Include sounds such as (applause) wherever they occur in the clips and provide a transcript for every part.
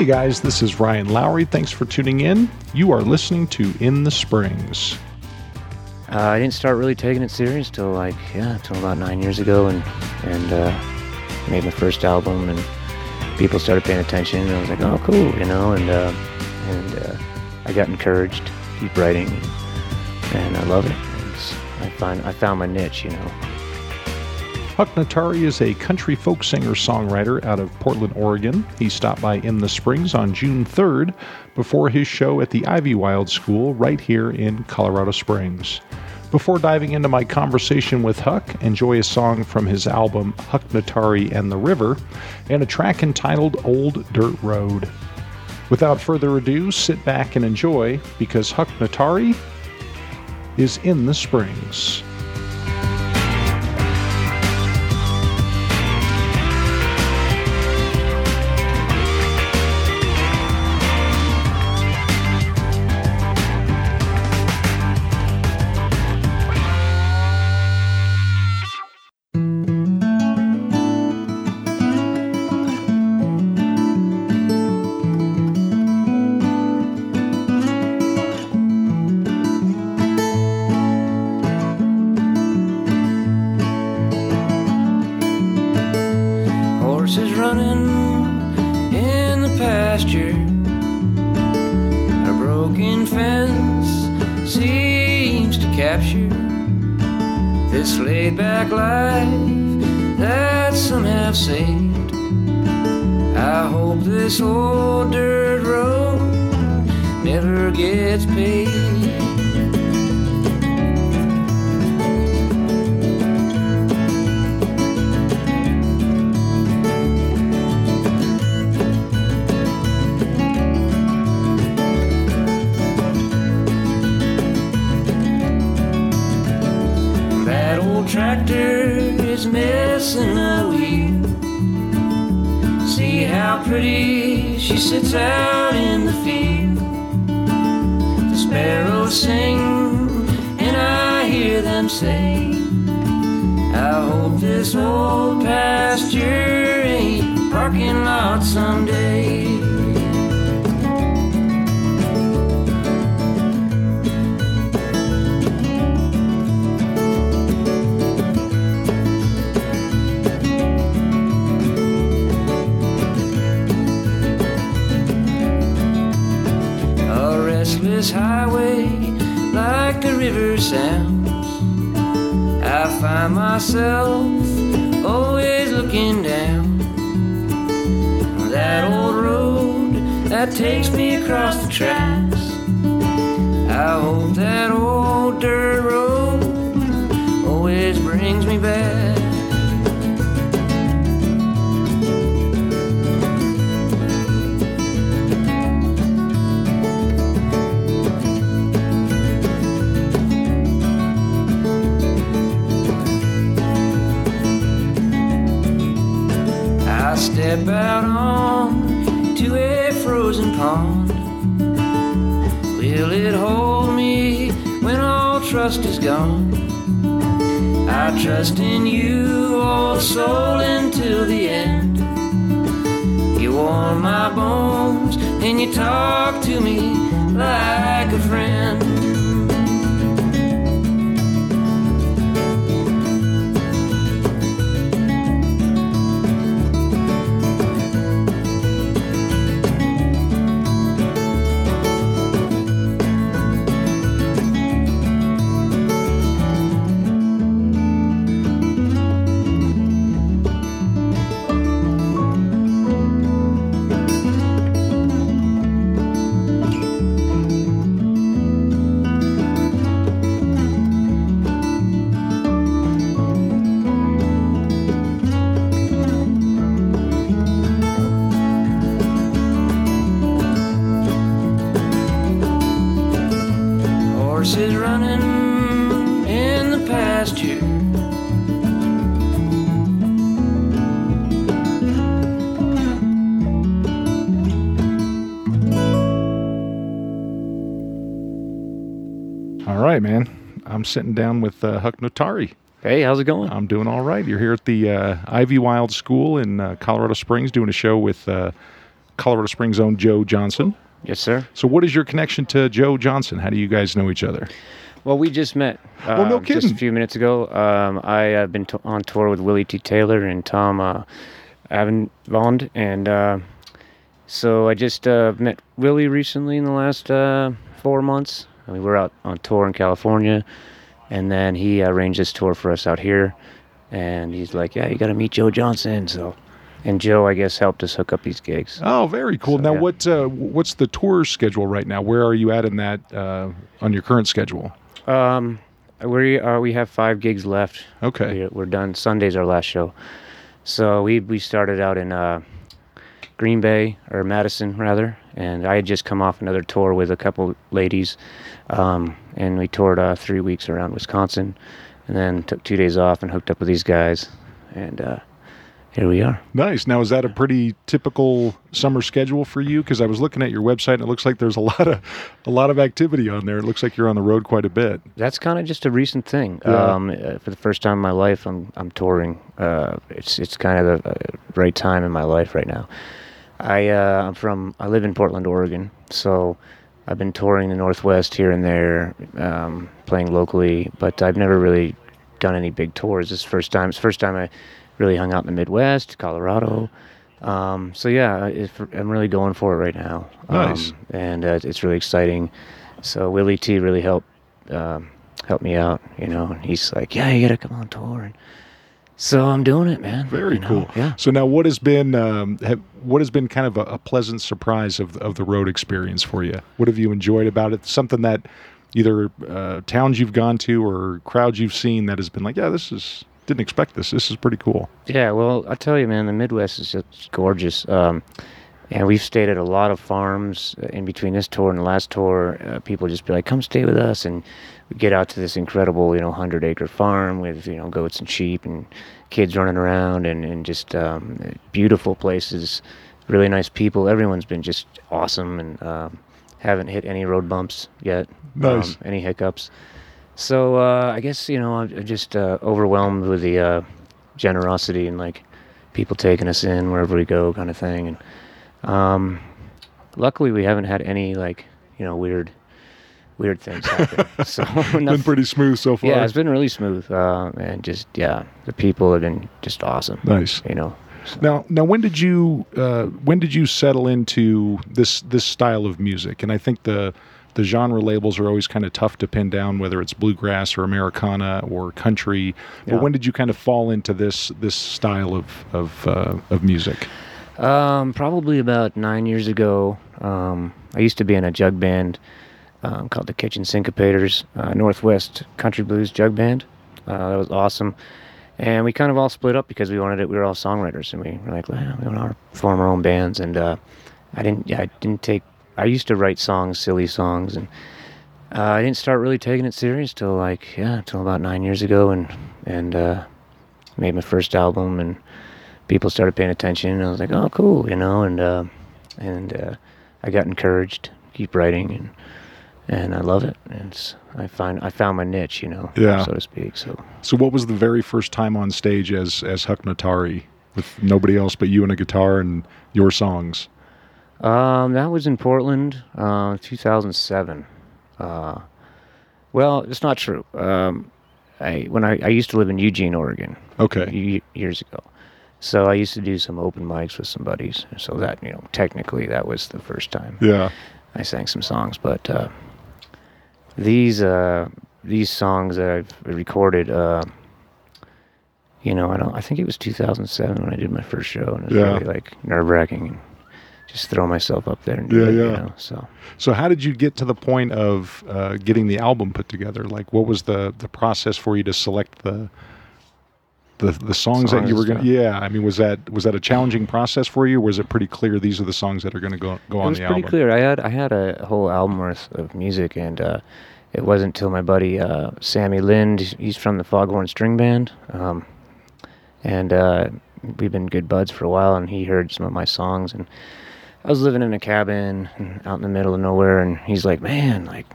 Hey guys, this is Ryan Lowry. Thanks for tuning in. You are listening to In the Springs. Uh, I didn't start really taking it serious till like yeah, till about nine years ago, and and uh, made my first album, and people started paying attention, and I was like, oh, cool, you know, and uh, and uh, I got encouraged to keep writing, and, I love it. I find I found my niche, you know. Huck Notari is a country folk singer songwriter out of Portland, Oregon. He stopped by In the Springs on June 3rd before his show at the Ivywild School right here in Colorado Springs. Before diving into my conversation with Huck, enjoy a song from his album Huck Notari and the River and a track entitled Old Dirt Road. Without further ado, sit back and enjoy because Huck Notari is in the Springs. Never gets old tractor is missing a wheel. See how pretty she sits out I hope this old pasture ain't a parking lot someday. A restless highway like the river sounds. Find myself always looking down that old road that takes me across the tracks. I hope that old dirt road always brings me back. Step out on to a frozen pond. Will it hold me when all trust is gone? I trust in you, old soul, until the end. You warm my bones and you talk to me like a friend. I'm sitting down with uh, Huck Notari. Hey, how's it going? I'm doing all right. You're here at the uh, Ivywild School in uh, Colorado Springs doing a show with uh, Colorado Springs own Joe Johnson. Yes, sir. So, what is your connection to Joe Johnson? How do you guys know each other? Well, we just met. Uh, Oh, no Just kidding. a few minutes ago. Um, I have been t- on tour with Willy Tea Taylor and Tom uh, Avonvond, and uh, so I just uh, met Willie recently in the last uh, four months. We were out on tour in California, and then he arranged this tour for us out here. And he's like, "Yeah, you got to meet Joe Johnson." So, and Joe, I guess, helped us hook up these gigs. Oh, very cool. So, now, yeah. what uh, what's the tour schedule right now? Where are you at in that uh, on your current schedule? Um, we are. We have five gigs left. Okay. We're, we're done. Sunday's our last show. So we we started out in uh, Green Bay or Madison rather, and I had just come off another tour with a couple ladies, um, and we toured uh, three weeks around Wisconsin, and then took two days off and hooked up with these guys, and uh, here we are. Nice. Now, is that a pretty typical summer schedule for you? Because I was looking at your website, and it looks like there's a (laughs) lot of a lot of activity on there. It looks like you're on the road quite a bit. That's kind of just a recent thing. Yeah. Um, uh, for the first time in my life, I'm I'm touring. Uh, it's it's kind of the uh, right time in my life right now. I uh, I'm from I live in Portland, Oregon, so I've been touring the Northwest here and there, um, playing locally, but I've never really done any big tours. This first time. It's first time I really hung out in the Midwest, Colorado. Um, so yeah, it, I'm really going for it right now. Nice. Um, and uh, it's really exciting. So Willy Tea really helped um, helped me out, you know. And he's like, "Yeah, you gotta come on tour." And so I'm doing it, man. Very you know, cool. Yeah. So now, what has been um, have, what has been kind of a, a pleasant surprise of of the road experience for you? What have you enjoyed about it? Something that either uh, towns you've gone to or crowds you've seen that has been like, yeah, this is didn't expect this. This is pretty cool. Yeah, well, I tell you, man, the Midwest is just gorgeous. Um, and we've stayed at a lot of farms uh, in between this tour and the last tour. Uh, people just be like, "Come stay with us," and we get out to this incredible, you know, hundred acre farm with you know goats and sheep and kids running around and and just um, beautiful places, really nice people. Everyone's been just awesome and um, haven't hit any road bumps yet. Nice. Um, any hiccups. So uh, I guess you know I'm I'm just uh, overwhelmed with the uh, generosity and like people taking us in wherever we go, kind of thing. And um, luckily, we haven't had any like you know weird weird things happen. (laughs) so been pretty smooth so far. yeah, it's been really smooth. Uh, and just yeah, the people have been just awesome. nice. You know. Now, now, when did you uh, when did you settle into this this style of music? And I think the the genre labels are always kind of tough to pin down, whether it's bluegrass or Americana or country. But Yeah. when did you kind of fall into this this style of of uh, of music? Um, probably about nine years ago. Um, I used to be in a jug band um, called the Kitchen Syncopators, uh, Northwest Country Blues Jug Band. Uh, that was awesome. And we kind of all split up because we wanted it. We were all songwriters, and we were like, well, we want to form our own bands. And uh, I didn't. Yeah, I didn't take. I used to write songs, silly songs, and uh, I didn't start really taking it serious till like yeah, till about nine years ago, and and uh, made my first album and people started paying attention and I was like, oh, cool, you know, and and I got encouraged keep writing and and I love it. And it's, I find I found my niche, you know, Yeah. so to speak. So So, what was the very first time on stage as as Huck Notari with nobody else but you and a guitar and your songs? um, that was in Portland, uh, 2007. Uh, well, it's not true. Um, I when I, I used to live in Eugene, Oregon, Okay, years ago. So I used to do some open mics with some buddies. So that you know, technically, that was the first time. yeah, I sang some songs, but uh, these uh, these songs that I've recorded, uh, you know, I don't. I think it was 2007 when I did my first show, and it was Yeah. really like nerve wracking, and just throw myself up there and do Yeah, it, yeah. You know? So So, how did you get to the point of uh, getting the album put together? Like, what was the the process for you to select the the the songs, that you were going? to Yeah, I mean, was that was that a challenging process for you? Or was it pretty clear these are the songs that are going to go go it on was the pretty album? clear. I had I had a whole album worth of music, and uh, it wasn't until my buddy uh, Sammy Lind, he's from the Foghorn String Band, um, and uh, we've been good buds for a while, and he heard some of my songs, and I was living in a cabin out in the middle of nowhere, and he's like, "Man, like,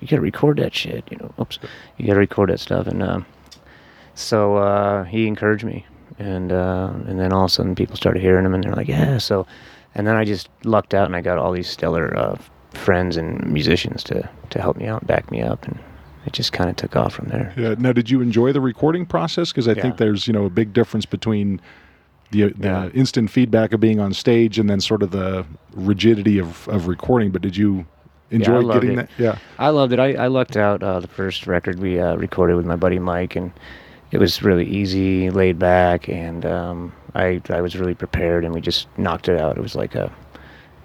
you gotta record that shit, you know? Oops, you gotta record that stuff." And um, so uh, he encouraged me, and uh, and then all of a sudden people started hearing them, and they're like, "Yeah." So and then I just lucked out and I got all these stellar uh, friends and musicians to to help me out, and back me up, and it just kind of took off from there. Yeah. Now, did you enjoy the recording process? Because I Yeah. think there's you know a big difference between the, the Yeah. instant feedback of being on stage and then sort of the rigidity of, of recording. But did you enjoy loved getting it. that? Yeah. I loved it. I, I lucked out. Uh, the first record we uh, recorded with my buddy Mike, and it was really easy, laid back, and um, I I was really prepared, and we just knocked it out. It was like a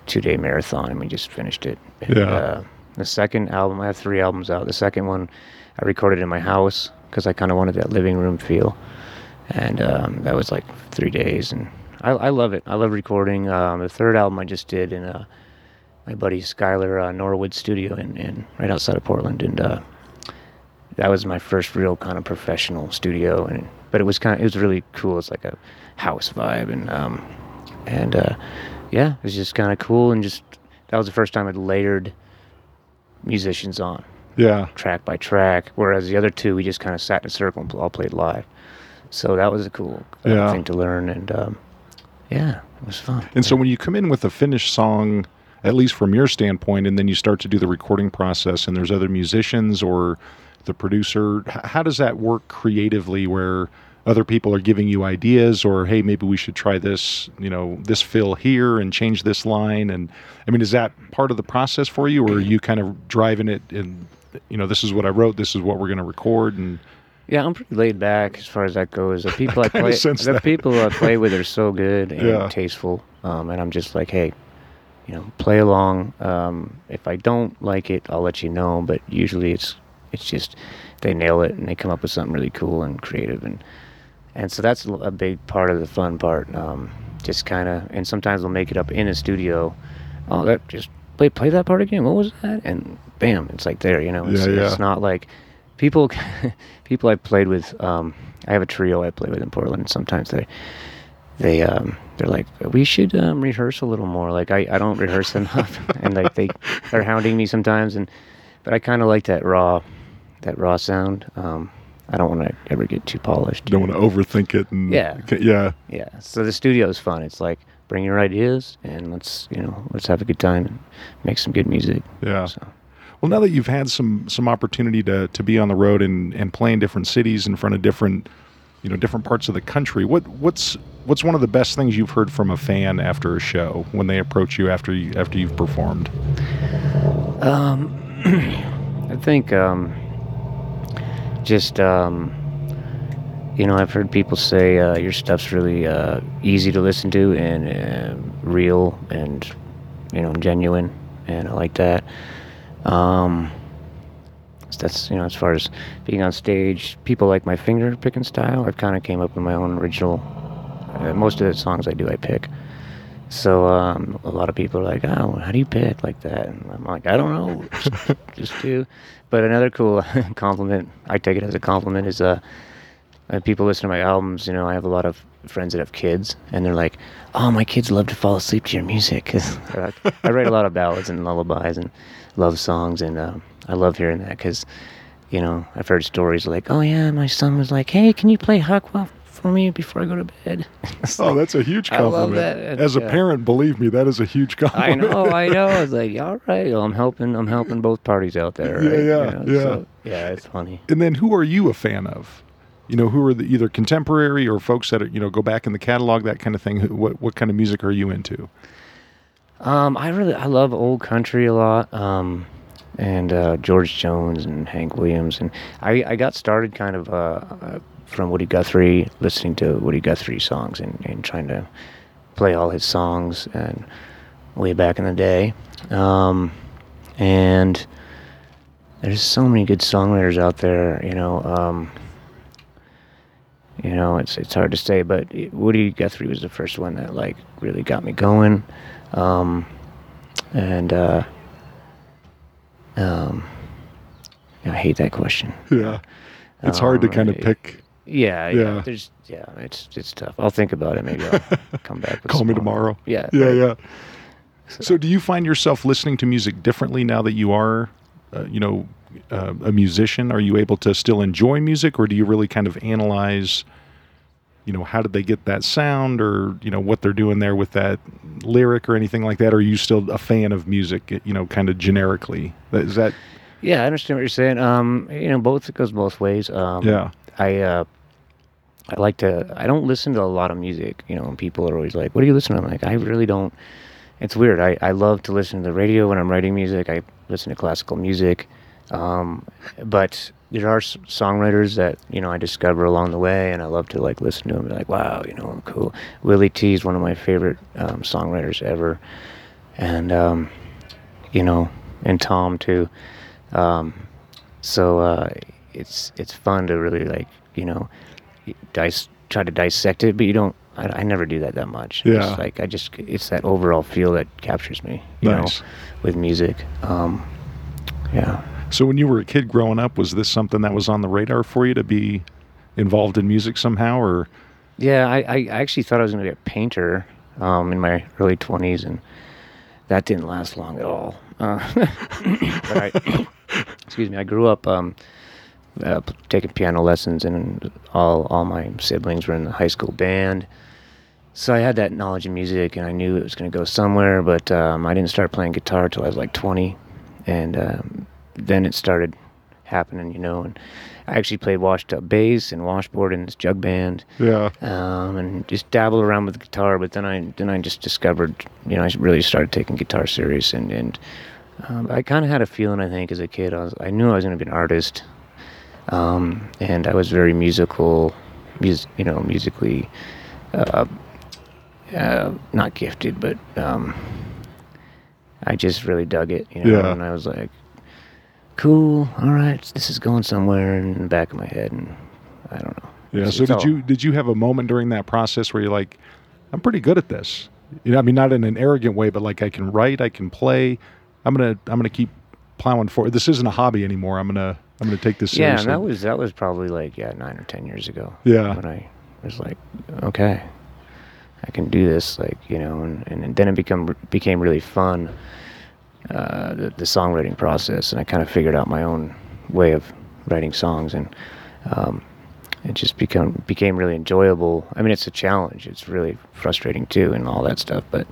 two day marathon, and we just finished it. And, Yeah. Uh, the second album, I have three albums out. The second one, I recorded in my house because I kind of wanted that living room feel, and um, that was like three days, and I, I love it. I love recording. Um, the third album I just did in a my buddy Skylar uh, Norwood studio in, in right outside of Portland, and uh, that was my first real kind of professional studio. And but it was kind of it was really cool. It's like a house vibe, and um, and uh, yeah, it was just kind of cool. And just that was the first time I'd layered musicians on Yeah. track by track, whereas the other two we just kind of sat in a circle and all played live. So that was a cool uh, Yeah. thing to learn, and um, yeah, it was fun. And so when you come in with a finished song, at least from your standpoint, and then you start to do the recording process, and there's other musicians or the producer, how does that work creatively where other people are giving you ideas or hey maybe we should try this you know this fill here and change this line and i mean is that part of the process for you or are you kind of driving it and you know this is what i wrote this is what we're going to record and Yeah, I'm pretty laid back as far as that goes. The people (laughs) I, kinda play, the that. people I play with are so good and Yeah. tasteful, um, and I'm just like, hey, you know, play along. Um, if I don't like it, I'll let you know. But usually, it's it's just they nail it and they come up with something really cool and creative, and and so that's a big part of the fun part. Um, just kind of, and sometimes they'll make it up in a studio. Oh, that just play play that part again. What was that? And bam, it's like there. You know, it's, Yeah, yeah. it's not like people (laughs) people I've played with. Um, I have a trio I play with in Portland. Sometimes they they um, they're like, we should um, rehearse a little more. Like I, I don't rehearse enough, (laughs) and like they are hounding me sometimes. And but I kind of like that raw that raw sound. Um, I don't want to ever get too polished. don't want to overthink it and Yeah. yeah Yeah. So the studio is fun. It's like bring your ideas and let's you know let's have a good time and make some good music. yeah So. Well, now that you've had some some opportunity to to be on the road and and play in different cities in front of different you know different parts of the country, what what's what's one of the best things you've heard from a fan after a show when they approach you after you after you've performed? Um, (clears throat) I think um, just um, you know I've heard people say uh, your stuff's really uh, easy to listen to and uh, real and you know genuine, and I like that. Um, that's you know as far as being on stage, people like my finger picking style. I've kind of came up with my own original. Uh, most of the songs I do, I pick. So um, a lot of people are like, "Oh, how do you pick like that?" And I'm like, "I don't know, just, (laughs) just do." But another cool (laughs) compliment, I take it as a compliment, is uh, uh, people listen to my albums. You know, I have a lot of friends that have kids, and they're like, "Oh, my kids love to fall asleep to your music." (laughs) Cause I, I write a lot of ballads and lullabies and love songs, and uh, I love hearing that because, you know, I've heard stories like, "Oh yeah, my son was like, hey, can you play Huckwell for me before I go to bed?" It's (laughs) Oh, that's a huge compliment. I love compliment. that. As a Yeah. parent, believe me, that is a huge compliment. I know, I know. I (laughs) was like, all right, well, I'm helping, I'm helping both parties out there. Yeah, Right? yeah, You know, yeah. so, yeah, it's funny. and then, who are you a fan of? You know, who are the either contemporary or folks that are, you know go back in the catalog, that kind of thing. What what kind of music are you into? Um, I really, I love old country a lot. Um, and uh, George Jones and Hank Williams, and I, I got started kind of uh, uh, from Woody Guthrie, listening to Woody Guthrie songs and, and trying to play all his songs and way back in the day. Um, and there's so many good songwriters out there, you know. Um, you know, it's it's hard to say, but Woody Guthrie was the first one that like really got me going, um, and uh, um, I hate that question. Yeah, it's hard to Um, kind of pick. Yeah, Yeah. yeah, there's yeah, it's it's tough. I'll think about it. Maybe I'll (laughs) come back. With Call me tomorrow. Yeah, Yeah, right. yeah. So, do you find yourself listening to music differently now that you are, uh, you know, uh, a musician? Are you able to still enjoy music, or do you really kind of analyze, you know, how did they get that sound or, you know, what they're doing there with that lyric or anything like that? Or are you still a fan of music, you know, kind of generically? Is that, Yeah, I understand what you're saying. Um, you know, both it goes both ways. Um, yeah, I uh, I like to. I don't listen to a lot of music. You know, and people are always like, "What are you listening to?" I'm like, I really don't. It's weird. I, I love to listen to the radio when I'm writing music. I listen to classical music, um, but there are songwriters that you know I discover along the way, and I love to like listen to them. Be like, wow, you know, I'm cool. Willy Tea is one of my favorite um, songwriters ever, and um, you know, and Tom too. Um, so uh, it's it's fun to really like you know dice try to dissect it, but you don't. I, I never do that that much. Yeah. It's like I just it's that overall feel that captures me. You Nice. know, with music. Um, yeah. So when you were a kid growing up, was this something that was on the radar for you to be involved in music somehow or Yeah, I, I actually thought I was going to be a painter um, in my early 20s, and that didn't last long at all. Uh, (coughs) I, (coughs) excuse me, I grew up um, uh, taking piano lessons, and all, all my siblings were in the high school band. So I had that knowledge of music, and I knew it was going to go somewhere, but um, I didn't start playing guitar till I was like 20. And um, then it started happening, you know. And I actually played washtub bass and washboard in this jug band Yeah. um, and just dabbled around with the guitar. But then I then I just discovered, you know, I really started taking guitar serious, and and um, I kind of had a feeling, I think, as a kid, I was I knew I was going to be an artist, um, and I was very musical, mus- you know, musically, uh, uh, not gifted, but um, I just really dug it, you know, Yeah. and I was like. Cool. All right. This is going somewhere in the back of my head, and I don't know. Yeah. It's- So it's did all- you did you have a moment during that process where you're like, I'm pretty good at this? You know, I mean, not in an arrogant way, but like I can write, I can play. I'm gonna I'm gonna keep plowing forward. This isn't a hobby anymore. I'm gonna I'm gonna take this Seriously. Yeah, and that was that was probably like yeah nine or ten years ago. Yeah. when I was like, okay, I can do this, like you know, and, and then it become became really fun, uh, the, the songwriting process, and I kind of figured out my own way of writing songs, and um, it just become became really enjoyable. I mean, it's a challenge. It's really frustrating too, and all that stuff, but.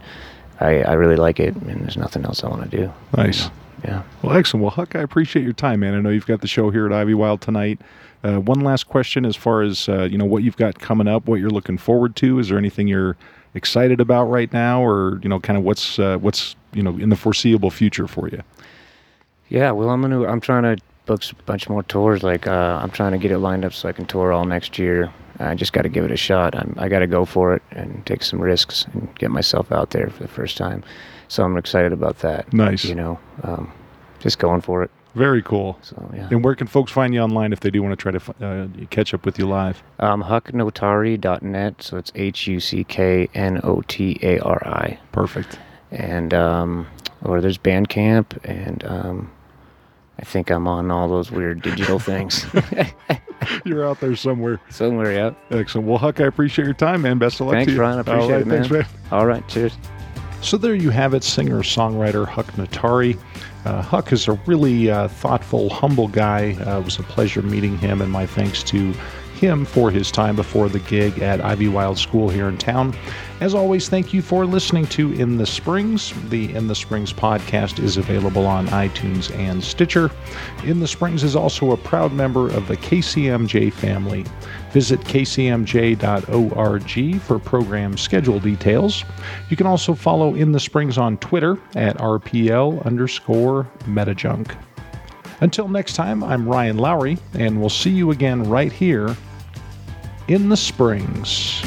I, I really like it, and there's nothing else I want to do. nice. Yeah. Well, excellent. Well, Huck, I appreciate your time, man. I know you've got the show here at Ivywild tonight. Uh, one last question, as far as uh, you know, what you've got coming up, what you're looking forward to. Is there anything you're excited about right now, or you know, kind of what's uh, what's you know in the foreseeable future for you? Yeah, well, I'm gonna. I'm trying to book a bunch more tours. Like, uh, I'm trying to get it lined up so I can tour all next year. I just got to give it a shot. I'm, I got to go for it and take some risks and get myself out there for the first time. So I'm excited about that. Nice. You know, um, just going for it. Very cool. So yeah. And where can folks find you online if they do want to try to uh, catch up with you live? Um, hucknotari.net. So it's H U C K N O T A R I. Perfect. And um, or there's Bandcamp and um, I think I'm on all those weird digital things. (laughs) You're out there somewhere. Somewhere, yeah. Excellent. Well, Huck, I appreciate your time, man. Best of luck Thanks, to you. Ryan. I appreciate All right, it, man. Thanks, man. All right, cheers. So there you have it, singer songwriter Huck Notari. Uh, Huck is a really uh, thoughtful, humble guy. Uh, it was a pleasure meeting him, and my thanks to him for his time before the gig at Ivywild School here in town. As always, thank you for listening to In the Springs. The In the Springs podcast is available on iTunes and Stitcher. In the Springs is also a proud member of the KCMJ family. Visit kcmj.org for program schedule details. You can also follow In the Springs on Twitter at RPL underscore metajunk. Until next time, I'm Ryan Lowry, and we'll see you again right here in the Springs.